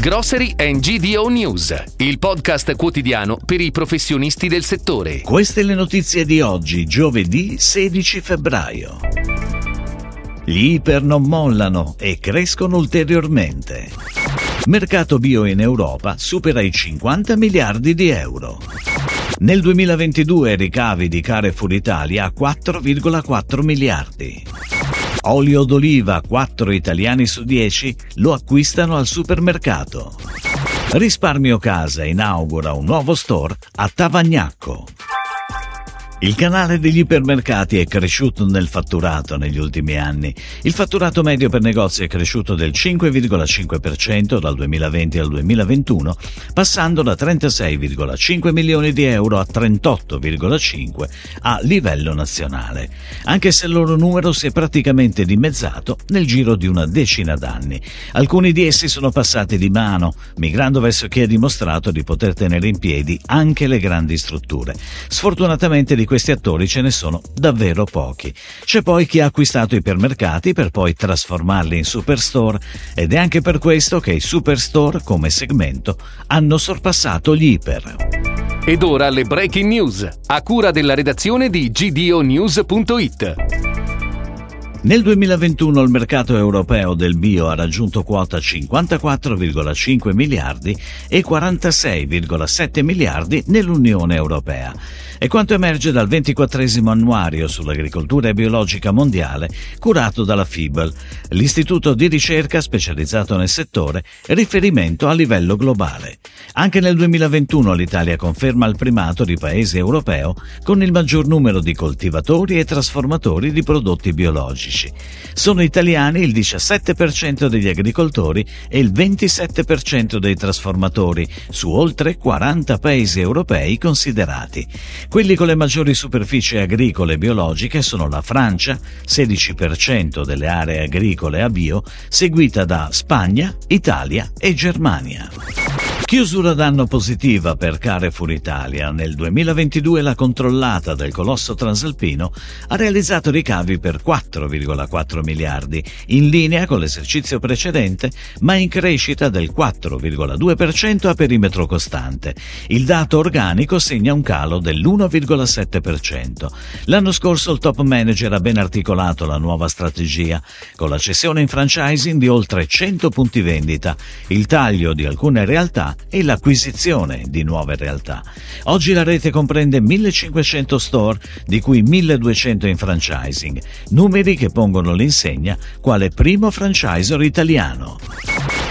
Grocery and GDO News, il podcast quotidiano per i professionisti del settore. Queste le notizie di oggi, giovedì 16 febbraio. Gli iper non mollano e crescono ulteriormente. Mercato bio in Europa supera i 50 miliardi di euro. Nel 2022 ricavi di Carrefour Italia 4,4 miliardi. Olio d'oliva 4 italiani su 10 lo acquistano al supermercato. Risparmio Casa inaugura un nuovo store a Tavagnacco. Il canale degli ipermercati è cresciuto nel fatturato negli ultimi anni. Il fatturato medio per negozi è cresciuto del 5,5% dal 2020 al 2021, passando da 36,5 milioni di euro a 38,5 a livello nazionale, anche se il loro numero si è praticamente dimezzato nel giro di una decina d'anni. Alcuni di essi sono passati di mano, migrando verso chi ha dimostrato di poter tenere in piedi anche le grandi strutture. Sfortunatamente di questi attori ce ne sono davvero pochi. C'è poi chi ha acquistato ipermercati per poi trasformarli in superstore ed è anche per questo che i superstore come segmento hanno sorpassato gli iper. Ed ora le breaking news, a cura della redazione di gdonews.it. Nel 2021 il mercato europeo del bio ha raggiunto quota 54,5 miliardi e 46,7 miliardi nell'Unione Europea. È quanto emerge dal 24 annuario sull'agricoltura biologica mondiale curato dalla FIBL, l'istituto di ricerca specializzato nel settore, riferimento a livello globale. Anche nel 2021 l'Italia conferma il primato di paese europeo con il maggior numero di coltivatori e trasformatori di prodotti biologici. Sono italiani il 17% degli agricoltori e il 27% dei trasformatori su oltre 40 paesi europei considerati. Quelli con le maggiori superfici agricole biologiche sono la Francia, 16% delle aree agricole a bio, seguita da Spagna, Italia e Germania. Chiusura d'anno positiva per Carrefour Italia. Nel 2022 la controllata del colosso transalpino ha realizzato ricavi per 4,4 miliardi, in linea con l'esercizio precedente, ma in crescita del 4,2% a perimetro costante. Il dato organico segna un calo dell'1,7%. L'anno scorso il top manager ha ben articolato la nuova strategia, con la cessione in franchising di oltre 100 punti vendita, il taglio di alcune realtà e l'acquisizione di nuove realtà. Oggi la rete comprende 1500 store, di cui 1200 in franchising, numeri che pongono l'insegna quale primo franchisor italiano.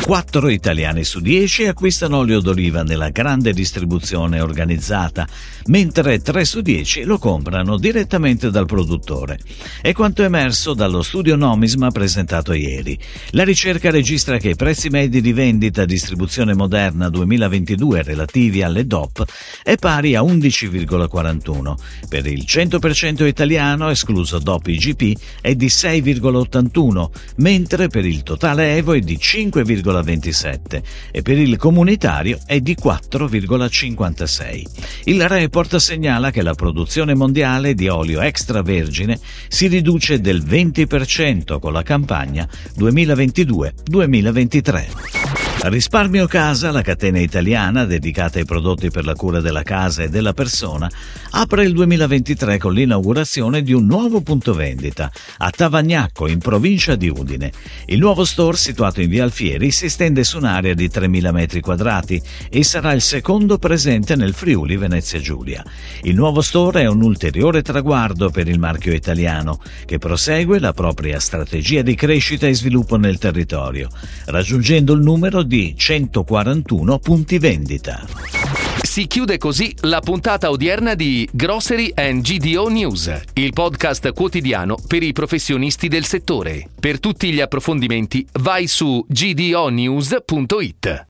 4 italiani su 10 acquistano olio d'oliva nella grande distribuzione organizzata, mentre 3 su 10 lo comprano direttamente dal produttore. È quanto emerso dallo studio Nomisma presentato ieri. La ricerca registra che i prezzi medi di vendita distribuzione moderna 2022 relativi alle DOP è pari a 11,41. Per il 100% italiano, escluso DOP IGP, è di 6,81, mentre per il totale Evo è di 5,41. 4,27 e per il comunitario è di 4,56. Il report segnala che la produzione mondiale di olio extravergine si riduce del 20% con la campagna 2022-2023. Risparmio Casa, la catena italiana dedicata ai prodotti per la cura della casa e della persona, apre il 2023 con l'inaugurazione di un nuovo punto vendita a Tavagnacco, in provincia di Udine. Il nuovo store, situato in via Alfieri, si estende su un'area di 3.000 metri quadrati e sarà il secondo presente nel Friuli Venezia Giulia. Il nuovo store è un ulteriore traguardo per il marchio italiano, che prosegue la propria strategia di crescita e sviluppo nel territorio, raggiungendo il numero di 141 punti vendita. Si chiude così la puntata odierna di Grocery and GDO News, il podcast quotidiano per i professionisti del settore. Per tutti gli approfondimenti vai su gdonews.it.